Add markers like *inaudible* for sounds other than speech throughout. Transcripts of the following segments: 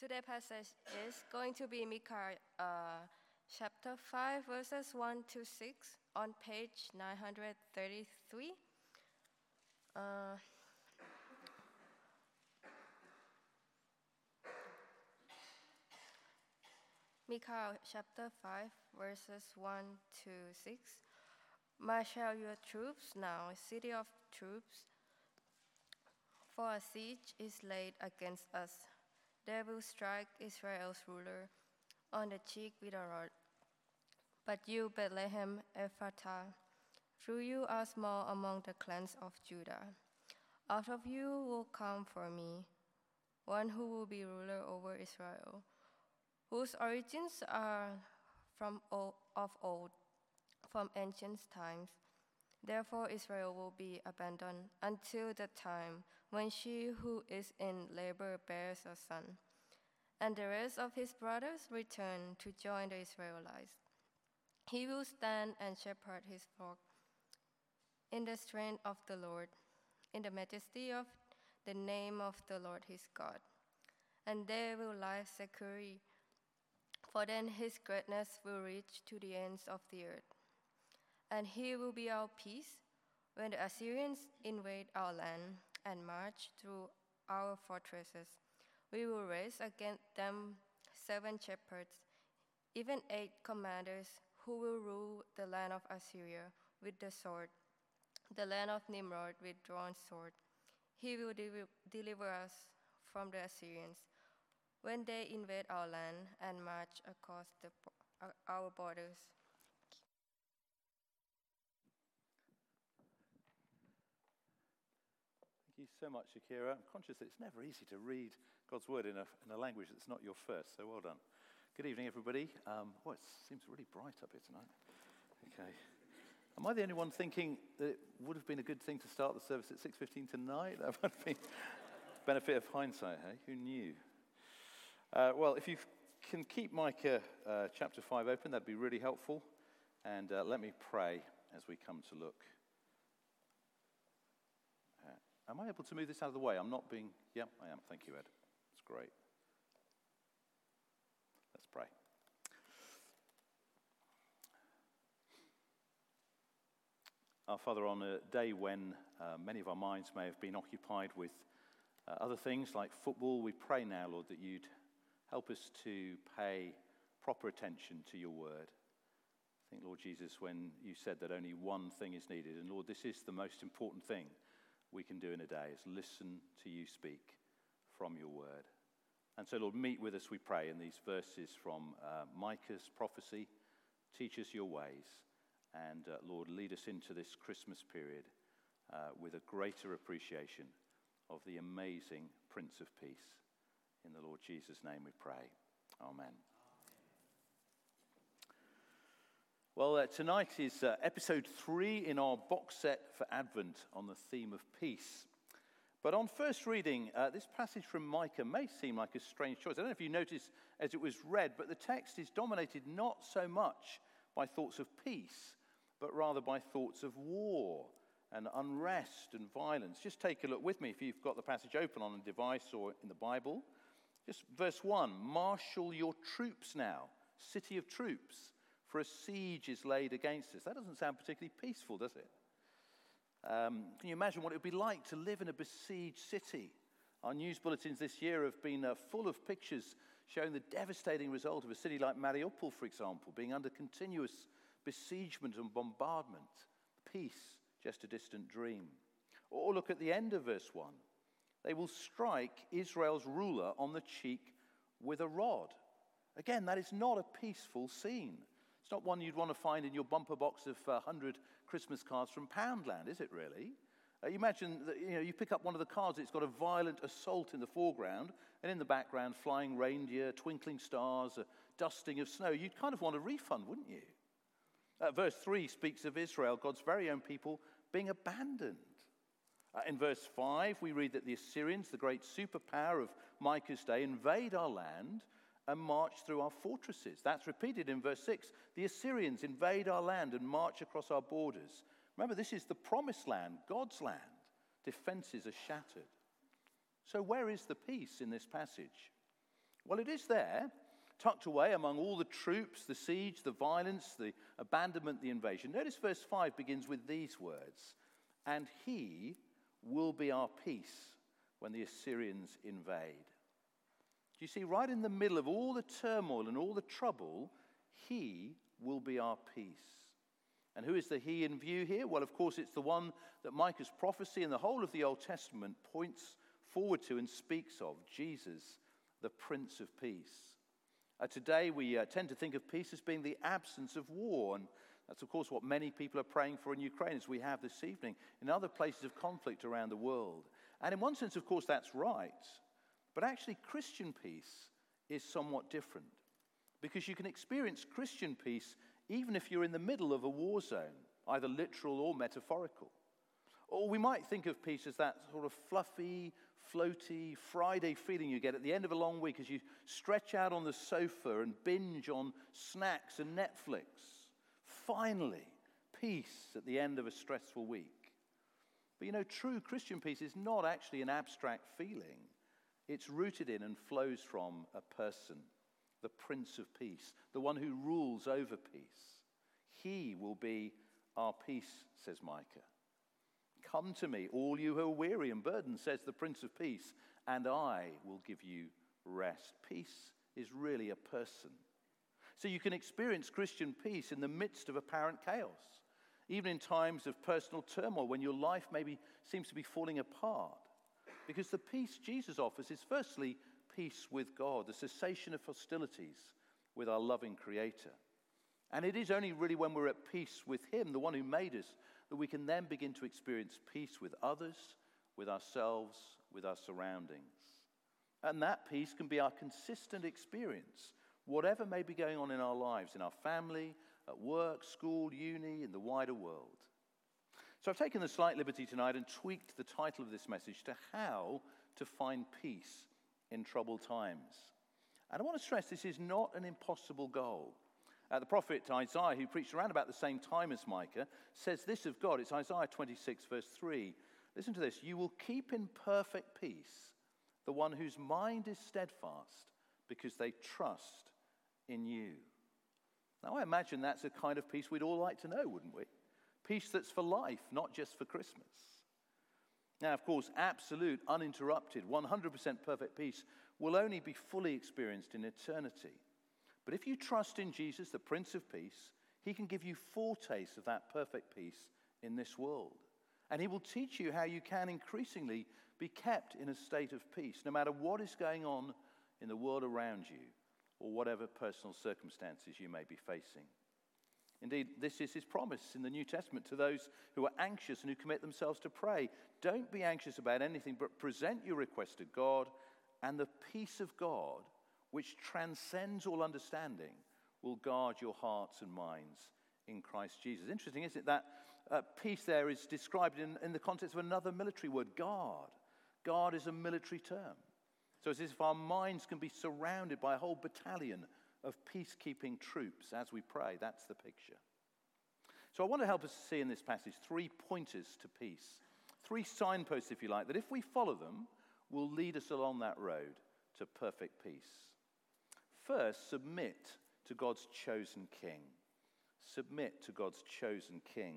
Today's passage is going to be Micah uh, chapter 5, verses 1 to 6 on page 933. Uh, Micah chapter 5, verses 1 to 6. Marshal your troops now, city of troops, for a siege is laid against us. They will strike Israel's ruler on the cheek with a rod. But you, Bethlehem Ephrathah, through you are small among the clans of Judah. Out of you will come for me one who will be ruler over Israel, whose origins are from old, of old, from ancient times. Therefore, Israel will be abandoned until the time when she who is in labor bears a son, and the rest of his brothers return to join the Israelites. He will stand and shepherd his flock in the strength of the Lord, in the majesty of the name of the Lord his God. And they will lie securely, for then his greatness will reach to the ends of the earth. And he will be our peace when the Assyrians invade our land and march through our fortresses. We will raise against them seven shepherds, even eight commanders who will rule the land of Assyria with the sword, the land of Nimrod with drawn sword. He will de- deliver us from the Assyrians when they invade our land and march across the, uh, our borders. Thank you so much, Akira. I'm conscious that it's never easy to read God's word in a, in a language that's not your first, so well done. Good evening, everybody. Um, oh, it seems really bright up here tonight. Okay. Am I the only one thinking that it would have been a good thing to start the service at 6.15 tonight? That would have been *laughs* benefit of hindsight, hey? Who knew? Uh, well, if you can keep Micah uh, chapter 5 open, that'd be really helpful. And uh, let me pray as we come to look Am I able to move this out of the way? I'm not being. Yeah, I am. Thank you, Ed. It's great. Let's pray. Our Father, on a day when uh, many of our minds may have been occupied with uh, other things like football, we pray now, Lord, that you'd help us to pay proper attention to your word. I think, Lord Jesus, when you said that only one thing is needed, and Lord, this is the most important thing we can do in a day is listen to you speak from your word. And so, Lord, meet with us, we pray, in these verses from uh, Micah's prophecy. Teach us your ways. And, uh, Lord, lead us into this Christmas period uh, with a greater appreciation of the amazing Prince of Peace. In the Lord Jesus' name we pray. Amen. Well, uh, tonight is uh, episode three in our box set for Advent on the theme of peace. But on first reading, uh, this passage from Micah may seem like a strange choice. I don't know if you noticed as it was read, but the text is dominated not so much by thoughts of peace, but rather by thoughts of war and unrest and violence. Just take a look with me if you've got the passage open on a device or in the Bible. Just verse 1 Marshal your troops now, city of troops for a siege is laid against us. That doesn't sound particularly peaceful, does it? Um, can you imagine what it would be like to live in a besieged city? Our news bulletins this year have been uh, full of pictures showing the devastating result of a city like Mariupol, for example, being under continuous besiegement and bombardment. Peace, just a distant dream. Or look at the end of verse 1. They will strike Israel's ruler on the cheek with a rod. Again, that is not a peaceful scene. It's not one you'd want to find in your bumper box of uh, 100 Christmas cards from Poundland, is it really? Uh, you imagine that you, know, you pick up one of the cards, it's got a violent assault in the foreground, and in the background, flying reindeer, twinkling stars, a dusting of snow. You'd kind of want a refund, wouldn't you? Uh, verse 3 speaks of Israel, God's very own people, being abandoned. Uh, in verse 5, we read that the Assyrians, the great superpower of Micah's day, invade our land and march through our fortresses. That's repeated in verse 6. The Assyrians invade our land and march across our borders. Remember, this is the promised land, God's land. Defenses are shattered. So, where is the peace in this passage? Well, it is there, tucked away among all the troops, the siege, the violence, the abandonment, the invasion. Notice verse 5 begins with these words And he will be our peace when the Assyrians invade. Do you see, right in the middle of all the turmoil and all the trouble, he will be our peace. And who is the he in view here? Well, of course, it's the one that Micah's prophecy and the whole of the Old Testament points forward to and speaks of Jesus, the Prince of Peace. Uh, today, we uh, tend to think of peace as being the absence of war. And that's, of course, what many people are praying for in Ukraine, as we have this evening, in other places of conflict around the world. And in one sense, of course, that's right. But actually, Christian peace is somewhat different. Because you can experience Christian peace even if you're in the middle of a war zone, either literal or metaphorical. Or we might think of peace as that sort of fluffy, floaty Friday feeling you get at the end of a long week as you stretch out on the sofa and binge on snacks and Netflix. Finally, peace at the end of a stressful week. But you know, true Christian peace is not actually an abstract feeling, it's rooted in and flows from a person the Prince of Peace, the one who rules over peace. He will be our peace, says Micah. Come to me, all you who are weary and burdened, says the Prince of Peace, and I will give you rest. Peace is really a person. So you can experience Christian peace in the midst of apparent chaos, even in times of personal turmoil when your life maybe seems to be falling apart. Because the peace Jesus offers is firstly peace with God, the cessation of hostilities with our loving Creator. And it is only really when we're at peace with Him, the one who made us, that we can then begin to experience peace with others, with ourselves, with our surroundings. And that peace can be our consistent experience, whatever may be going on in our lives, in our family, at work, school, uni, in the wider world. So I've taken the slight liberty tonight and tweaked the title of this message to How to Find Peace in troubled times. And I want to stress this is not an impossible goal. Uh, the prophet Isaiah, who preached around about the same time as Micah, says this of God. It's Isaiah 26, verse 3. Listen to this You will keep in perfect peace the one whose mind is steadfast because they trust in you. Now, I imagine that's a kind of peace we'd all like to know, wouldn't we? Peace that's for life, not just for Christmas. Now, of course, absolute, uninterrupted, 100% perfect peace will only be fully experienced in eternity. But if you trust in Jesus, the Prince of Peace, he can give you foretastes of that perfect peace in this world. And he will teach you how you can increasingly be kept in a state of peace, no matter what is going on in the world around you or whatever personal circumstances you may be facing. Indeed, this is his promise in the New Testament to those who are anxious and who commit themselves to pray. Don't be anxious about anything, but present your request to God, and the peace of God, which transcends all understanding, will guard your hearts and minds in Christ Jesus. Interesting, isn't it? That uh, peace there is described in, in the context of another military word, guard. Guard is a military term. So it's as if our minds can be surrounded by a whole battalion of peacekeeping troops as we pray. That's the picture. So I want to help us see in this passage three pointers to peace, three signposts, if you like, that if we follow them, will lead us along that road to perfect peace. First, submit to God's chosen king. Submit to God's chosen king.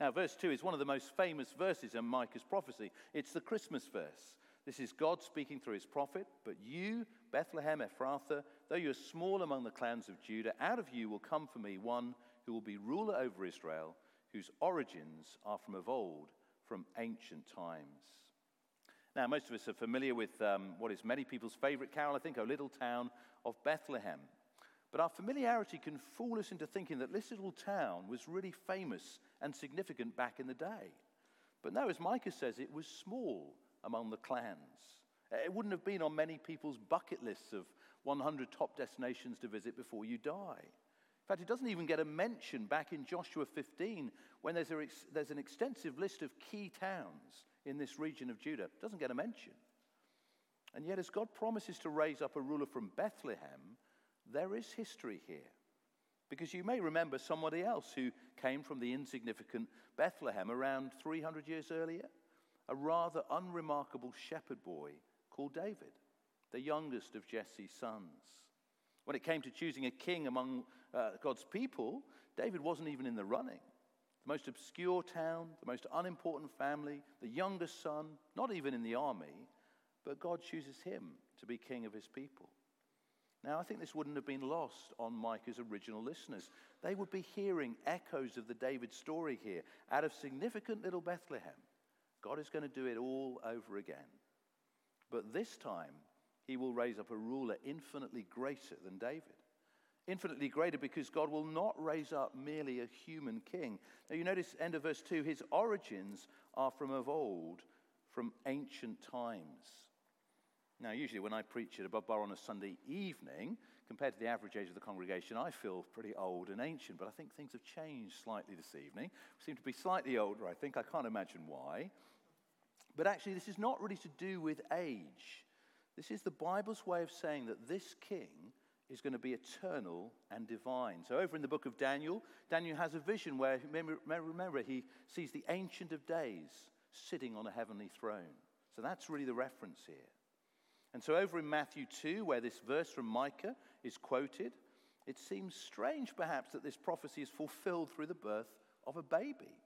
Now, verse 2 is one of the most famous verses in Micah's prophecy. It's the Christmas verse. This is God speaking through his prophet. But you, Bethlehem Ephrathah, though you are small among the clans of Judah, out of you will come for me one who will be ruler over Israel, whose origins are from of old, from ancient times. Now, most of us are familiar with um, what is many people's favorite carol, I think, O Little Town of Bethlehem. But our familiarity can fool us into thinking that this little town was really famous and significant back in the day. But no, as Micah says, it was small among the clans. It wouldn't have been on many people's bucket lists of 100 top destinations to visit before you die. In fact, it doesn't even get a mention back in Joshua 15 when there's, a, there's an extensive list of key towns in this region of Judah. It doesn't get a mention. And yet, as God promises to raise up a ruler from Bethlehem, there is history here. Because you may remember somebody else who came from the insignificant Bethlehem around 300 years earlier, a rather unremarkable shepherd boy called David. the youngest of Jesse's sons. When it came to choosing a king among uh, God's people, David wasn't even in the running. The most obscure town, the most unimportant family, the youngest son, not even in the army, but God chooses him to be king of his people. Now, I think this wouldn't have been lost on Micah's original listeners. They would be hearing echoes of the David story here out of significant little Bethlehem. God is going to do it all over again. But this time, he will raise up a ruler infinitely greater than David. Infinitely greater because God will not raise up merely a human king. Now, you notice, end of verse 2, his origins are from of old, from ancient times. Now, usually when I preach at Above Bar on a Sunday evening, compared to the average age of the congregation, I feel pretty old and ancient, but I think things have changed slightly this evening. We seem to be slightly older, I think. I can't imagine why. But actually, this is not really to do with age. This is the Bible's way of saying that this king is going to be eternal and divine. So, over in the book of Daniel, Daniel has a vision where, remember, he sees the Ancient of Days sitting on a heavenly throne. So, that's really the reference here. And so, over in Matthew 2, where this verse from Micah is quoted, it seems strange perhaps that this prophecy is fulfilled through the birth of a baby.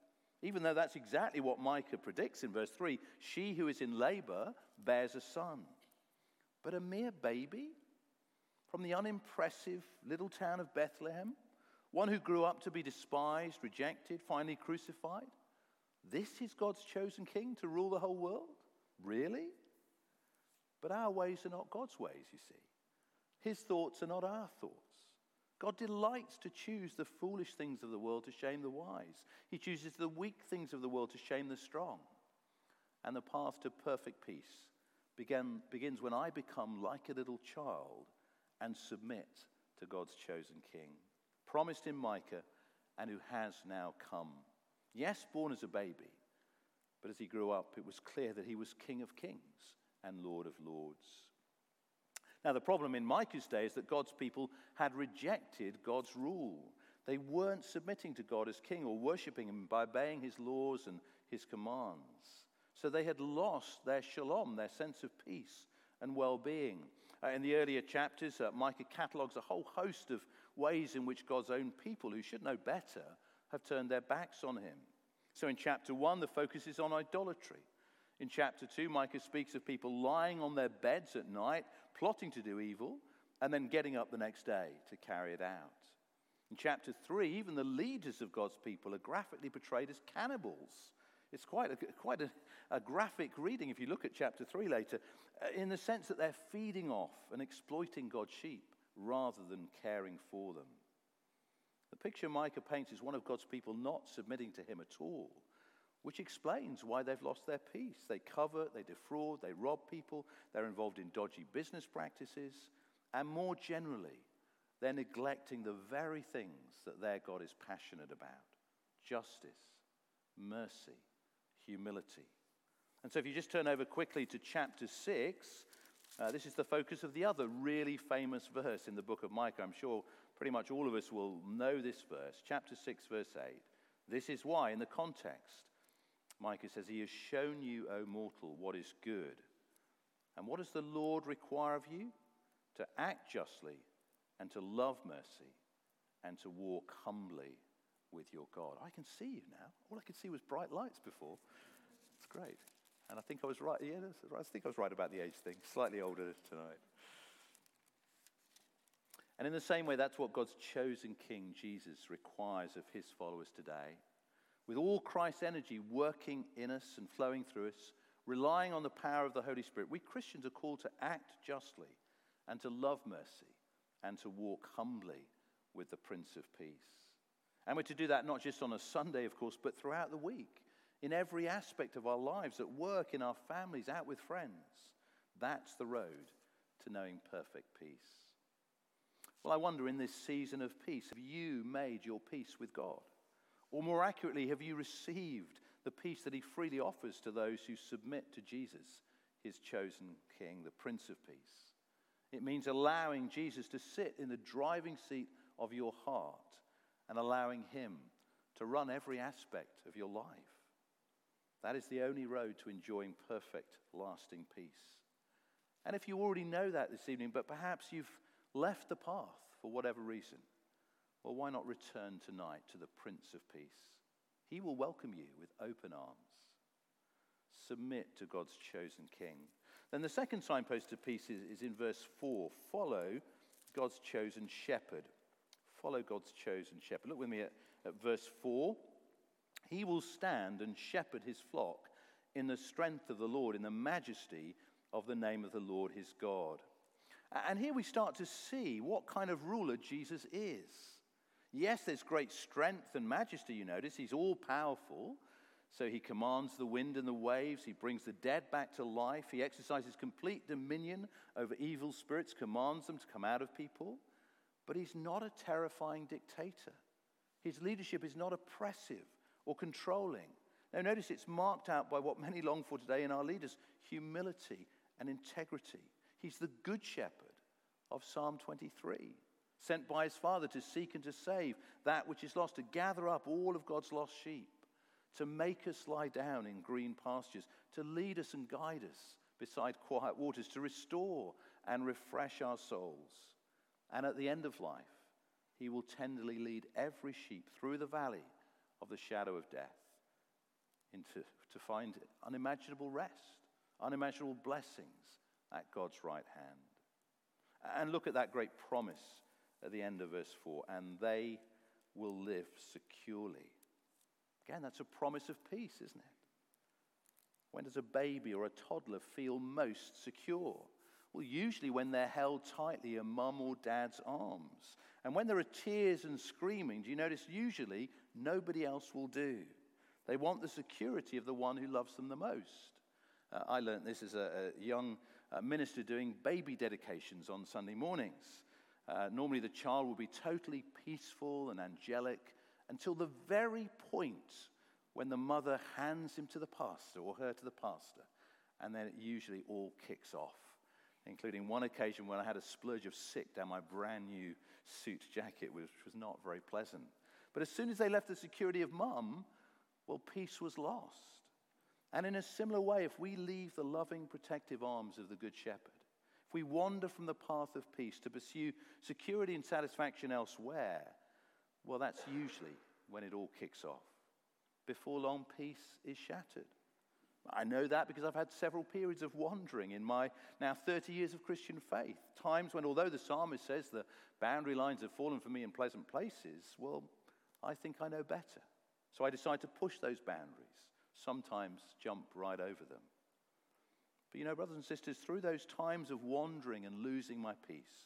Even though that's exactly what Micah predicts in verse 3 she who is in labor bears a son. But a mere baby from the unimpressive little town of Bethlehem, one who grew up to be despised, rejected, finally crucified. This is God's chosen king to rule the whole world? Really? But our ways are not God's ways, you see. His thoughts are not our thoughts. God delights to choose the foolish things of the world to shame the wise. He chooses the weak things of the world to shame the strong. And the path to perfect peace began, begins when I become like a little child and submit to God's chosen king, promised in Micah and who has now come. Yes, born as a baby, but as he grew up, it was clear that he was King of kings and Lord of lords. Now, the problem in Micah's day is that God's people had rejected God's rule. They weren't submitting to God as king or worshiping him by obeying his laws and his commands. So they had lost their shalom, their sense of peace and well being. Uh, in the earlier chapters, uh, Micah catalogues a whole host of ways in which God's own people, who should know better, have turned their backs on him. So in chapter 1, the focus is on idolatry. In chapter 2, Micah speaks of people lying on their beds at night, plotting to do evil, and then getting up the next day to carry it out. In chapter 3, even the leaders of God's people are graphically portrayed as cannibals. It's quite, a, quite a, a graphic reading if you look at chapter 3 later, uh, in the sense that they're feeding off and exploiting God's sheep rather than caring for them. The picture Micah paints is one of God's people not submitting to him at all which explains why they've lost their peace. They cover, they defraud, they rob people, they're involved in dodgy business practices, and more generally, they're neglecting the very things that their God is passionate about justice, mercy, humility. And so, if you just turn over quickly to chapter 6, uh, this is the focus of the other really famous verse in the book of Micah. I'm sure pretty much all of us will know this verse, chapter 6, verse 8. This is why, in the context, Micah says, He has shown you, O mortal, what is good. And what does the Lord require of you? To act justly and to love mercy and to walk humbly with your God. I can see you now. All I could see was bright lights before. It's great. And I think I was right. Yeah, I think I was right about the age thing. Slightly older tonight. And in the same way, that's what God's chosen King Jesus requires of his followers today with all Christ's energy working in us and flowing through us, relying on the power of the Holy Spirit, we Christians are called to act justly and to love mercy and to walk humbly with the Prince of Peace. And we're to do that not just on a Sunday, of course, but throughout the week, in every aspect of our lives, at work, in our families, out with friends. That's the road to knowing perfect peace. Well, I wonder in this season of peace, have you made your peace with God? Or more accurately, have you received the peace that he freely offers to those who submit to Jesus, his chosen king, the Prince of Peace? It means allowing Jesus to sit in the driving seat of your heart and allowing him to run every aspect of your life. That is the only road to enjoying perfect, lasting peace. And if you already know that this evening, but perhaps you've left the path for whatever reason, well, why not return tonight to the Prince of Peace? He will welcome you with open arms. Submit to God's chosen King. Then the second signpost of peace is, is in verse 4 follow God's chosen shepherd. Follow God's chosen shepherd. Look with me at, at verse 4. He will stand and shepherd his flock in the strength of the Lord, in the majesty of the name of the Lord his God. And here we start to see what kind of ruler Jesus is. Yes, there's great strength and majesty, you notice. He's all powerful. So he commands the wind and the waves. He brings the dead back to life. He exercises complete dominion over evil spirits, commands them to come out of people. But he's not a terrifying dictator. His leadership is not oppressive or controlling. Now, notice it's marked out by what many long for today in our leaders humility and integrity. He's the good shepherd of Psalm 23, sent by his Father to seek and to save that which is lost, to gather up all of God's lost sheep, to make us lie down in green pastures, to lead us and guide us beside quiet waters, to restore and refresh our souls. And at the end of life, he will tenderly lead every sheep through the valley of the shadow of death into, to find unimaginable rest, unimaginable blessings at God's right hand. And look at that great promise at the end of verse 4 and they will live securely. Again, that's a promise of peace, isn't it? When does a baby or a toddler feel most secure? Well, usually when they're held tightly in mum or dad's arms. And when there are tears and screaming, do you notice usually nobody else will do? They want the security of the one who loves them the most. Uh, I learned this as a, a young uh, minister doing baby dedications on Sunday mornings. Uh, normally, the child will be totally peaceful and angelic until the very point when the mother hands him to the pastor or her to the pastor. And then it usually all kicks off, including one occasion when I had a splurge of sick down my brand new suit jacket, which was not very pleasant. But as soon as they left the security of mum, well, peace was lost. And in a similar way, if we leave the loving, protective arms of the Good Shepherd, we wander from the path of peace to pursue security and satisfaction elsewhere, well, that's usually when it all kicks off. Before long, peace is shattered. I know that because I've had several periods of wandering in my now 30 years of Christian faith. Times when, although the psalmist says the boundary lines have fallen for me in pleasant places, well, I think I know better. So I decide to push those boundaries, sometimes jump right over them. But you know, brothers and sisters, through those times of wandering and losing my peace,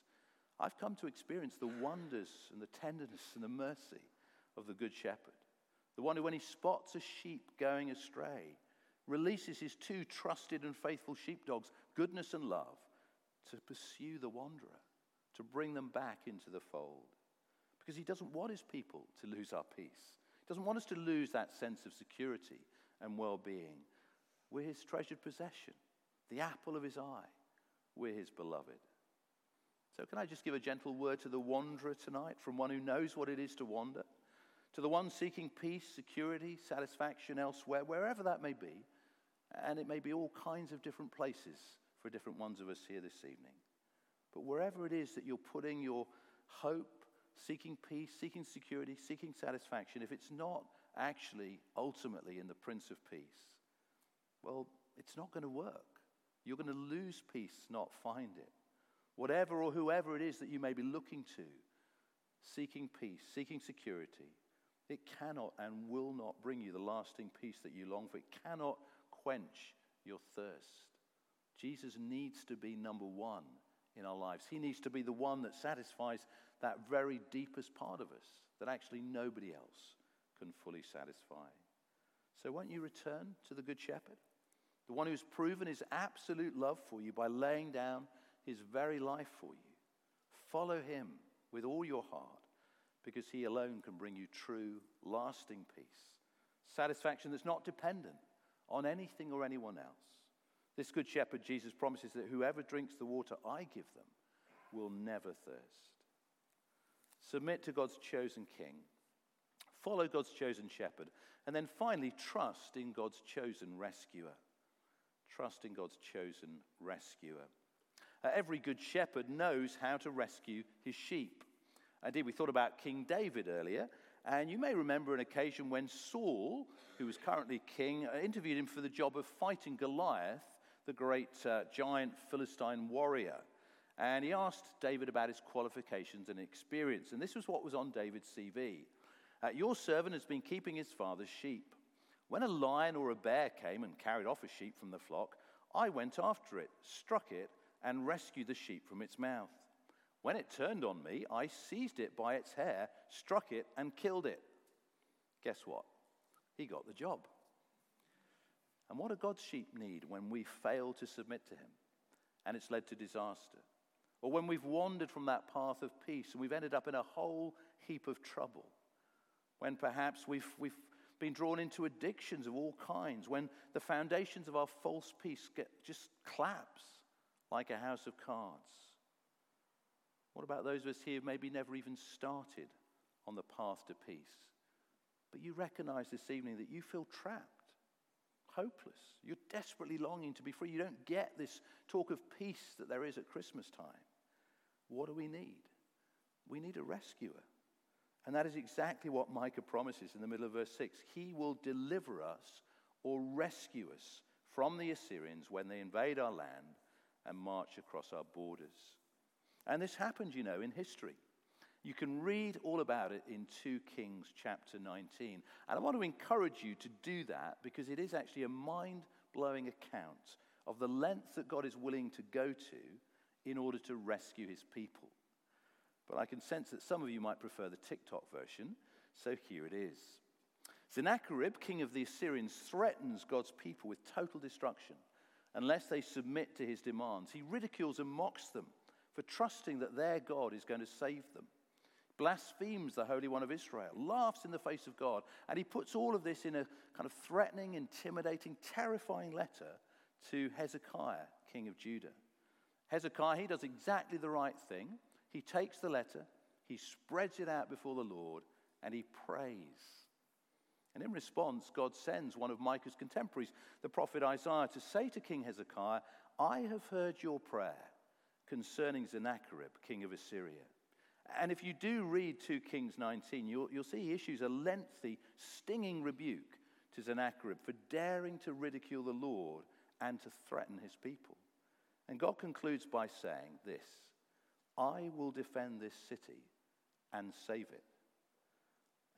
I've come to experience the wonders and the tenderness and the mercy of the Good Shepherd. The one who, when he spots a sheep going astray, releases his two trusted and faithful sheepdogs, goodness and love, to pursue the wanderer, to bring them back into the fold. Because he doesn't want his people to lose our peace he doesn't want us to lose that sense of security and well being. We're his treasured possession, the apple of his eye. We're his beloved. So, can I just give a gentle word to the wanderer tonight from one who knows what it is to wander? To the one seeking peace, security, satisfaction elsewhere, wherever that may be. And it may be all kinds of different places for different ones of us here this evening. But wherever it is that you're putting your hope seeking peace, seeking security, seeking satisfaction, if it's not actually ultimately in the Prince of Peace, well, it's not going to work. You're going to lose peace, not find it. Whatever or whoever it is that you may be looking to, seeking peace, seeking security, it cannot and will not bring you the lasting peace that you long for. It cannot quench your thirst. Jesus needs to be number one in our lives. He needs to be the one that satisfies that very deepest part of us that actually nobody else can fully satisfy. So, won't you return to the Good Shepherd? The one who's proven his absolute love for you by laying down his very life for you. Follow him with all your heart because he alone can bring you true, lasting peace. Satisfaction that's not dependent on anything or anyone else. This Good Shepherd, Jesus, promises that whoever drinks the water I give them will never thirst. Submit to God's chosen king. Follow God's chosen shepherd. And then finally, trust in God's chosen rescuer. Trust in God's chosen rescuer. Uh, every good shepherd knows how to rescue his sheep. Indeed, we thought about King David earlier, and you may remember an occasion when Saul, who was currently king, uh, interviewed him for the job of fighting Goliath, the great uh, giant Philistine warrior. And he asked David about his qualifications and experience. And this was what was on David's CV uh, Your servant has been keeping his father's sheep. When a lion or a bear came and carried off a sheep from the flock, I went after it, struck it, and rescued the sheep from its mouth. When it turned on me, I seized it by its hair, struck it, and killed it. Guess what? He got the job. And what do God's sheep need when we fail to submit to Him and it's led to disaster? Or when we've wandered from that path of peace and we've ended up in a whole heap of trouble? When perhaps we've, we've been drawn into addictions of all kinds, when the foundations of our false peace get, just collapse like a house of cards? What about those of us here who maybe never even started on the path to peace? But you recognize this evening that you feel trapped, hopeless. You're desperately longing to be free. You don't get this talk of peace that there is at Christmas time. What do we need? We need a rescuer. And that is exactly what Micah promises in the middle of verse 6. He will deliver us or rescue us from the Assyrians when they invade our land and march across our borders. And this happened, you know, in history. You can read all about it in 2 Kings chapter 19. And I want to encourage you to do that because it is actually a mind blowing account of the length that God is willing to go to in order to rescue his people. But I can sense that some of you might prefer the TikTok version, so here it is. Sennacherib, king of the Assyrians, threatens God's people with total destruction unless they submit to his demands. He ridicules and mocks them for trusting that their God is going to save them. Blasphemes the Holy One of Israel, laughs in the face of God, and he puts all of this in a kind of threatening, intimidating, terrifying letter to Hezekiah, king of Judah. Hezekiah, he does exactly the right thing. He takes the letter, he spreads it out before the Lord, and he prays. And in response, God sends one of Micah's contemporaries, the prophet Isaiah, to say to King Hezekiah, I have heard your prayer concerning Sennacherib, king of Assyria. And if you do read 2 Kings 19, you'll, you'll see he issues a lengthy, stinging rebuke to Sennacherib for daring to ridicule the Lord and to threaten his people. And God concludes by saying this I will defend this city and save it.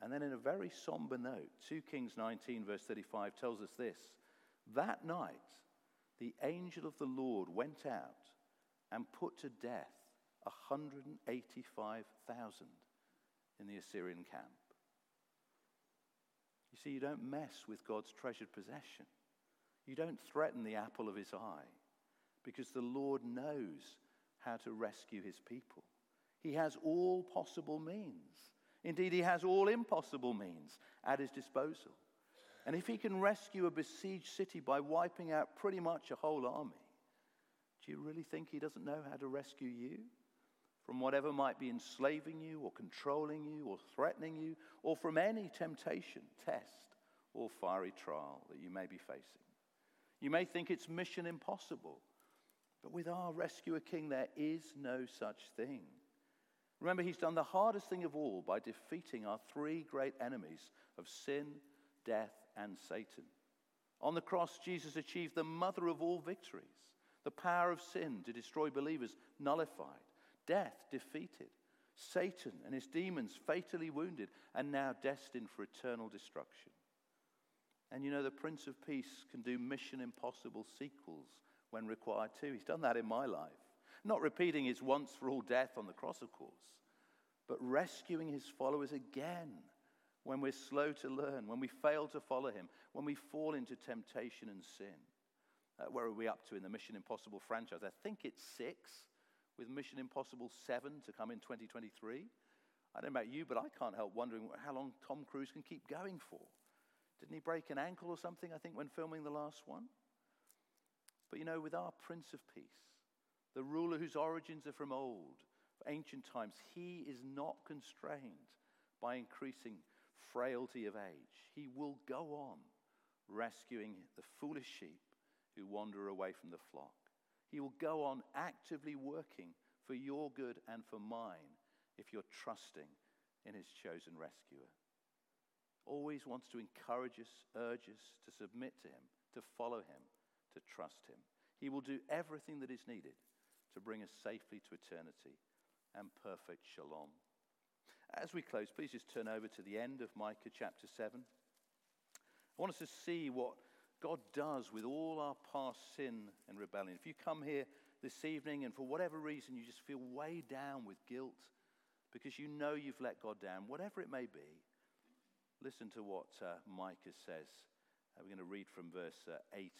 And then, in a very somber note, 2 Kings 19, verse 35 tells us this That night, the angel of the Lord went out and put to death 185,000 in the Assyrian camp. You see, you don't mess with God's treasured possession. You don't threaten the apple of his eye because the Lord knows how to rescue his people. He has all possible means. Indeed, he has all impossible means at his disposal. And if he can rescue a besieged city by wiping out pretty much a whole army, do you really think he doesn't know how to rescue you from whatever might be enslaving you or controlling you or threatening you or from any temptation, test, or fiery trial that you may be facing? You may think it's mission impossible, but with our rescuer king, there is no such thing. Remember, he's done the hardest thing of all by defeating our three great enemies of sin, death, and Satan. On the cross, Jesus achieved the mother of all victories the power of sin to destroy believers nullified, death defeated, Satan and his demons fatally wounded, and now destined for eternal destruction. And you know, the Prince of Peace can do Mission Impossible sequels when required too. He's done that in my life. Not repeating his once for all death on the cross, of course, but rescuing his followers again when we're slow to learn, when we fail to follow him, when we fall into temptation and sin. Uh, where are we up to in the Mission Impossible franchise? I think it's six, with Mission Impossible 7 to come in 2023. I don't know about you, but I can't help wondering how long Tom Cruise can keep going for. Didn't he break an ankle or something, I think, when filming the last one? But you know, with our Prince of Peace, the ruler whose origins are from old, ancient times, he is not constrained by increasing frailty of age. He will go on rescuing the foolish sheep who wander away from the flock. He will go on actively working for your good and for mine if you're trusting in his chosen rescuer. Always wants to encourage us, urge us to submit to him, to follow him, to trust him. He will do everything that is needed to bring us safely to eternity and perfect shalom. As we close, please just turn over to the end of Micah chapter 7. I want us to see what God does with all our past sin and rebellion. If you come here this evening and for whatever reason you just feel weighed down with guilt because you know you've let God down, whatever it may be, listen to what uh, Micah says. Uh, we're going to read from verse uh,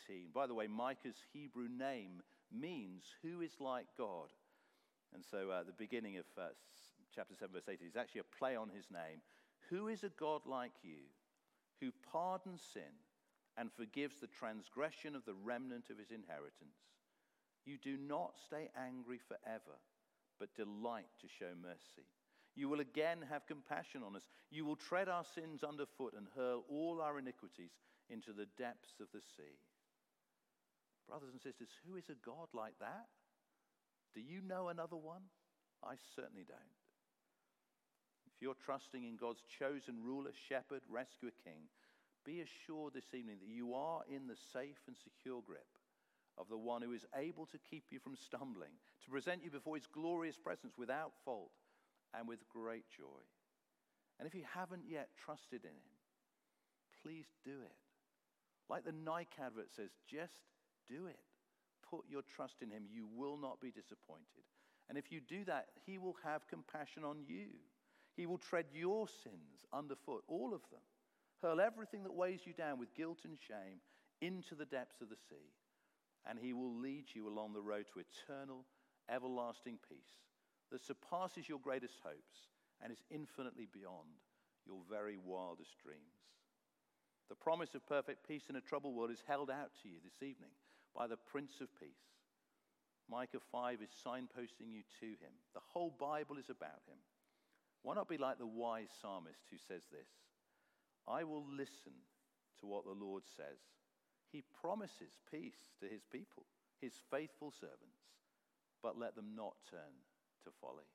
18. By the way, Micah's Hebrew name means who is like God. And so uh, the beginning of uh, chapter 7, verse 18 is actually a play on his name. Who is a God like you who pardons sin and forgives the transgression of the remnant of his inheritance? You do not stay angry forever, but delight to show mercy. You will again have compassion on us. You will tread our sins underfoot and hurl all our iniquities into the depths of the sea. Brothers and sisters, who is a God like that? Do you know another one? I certainly don't. If you're trusting in God's chosen ruler, shepherd, rescuer, king, be assured this evening that you are in the safe and secure grip of the one who is able to keep you from stumbling, to present you before his glorious presence without fault and with great joy. And if you haven't yet trusted in him, please do it. Like the Nike advert says, just do it. Put your trust in him. You will not be disappointed. And if you do that, he will have compassion on you. He will tread your sins underfoot, all of them. Hurl everything that weighs you down with guilt and shame into the depths of the sea. And he will lead you along the road to eternal, everlasting peace that surpasses your greatest hopes and is infinitely beyond your very wildest dreams. The promise of perfect peace in a troubled world is held out to you this evening by the Prince of Peace. Micah 5 is signposting you to him. The whole Bible is about him. Why not be like the wise psalmist who says this I will listen to what the Lord says. He promises peace to his people, his faithful servants, but let them not turn to folly.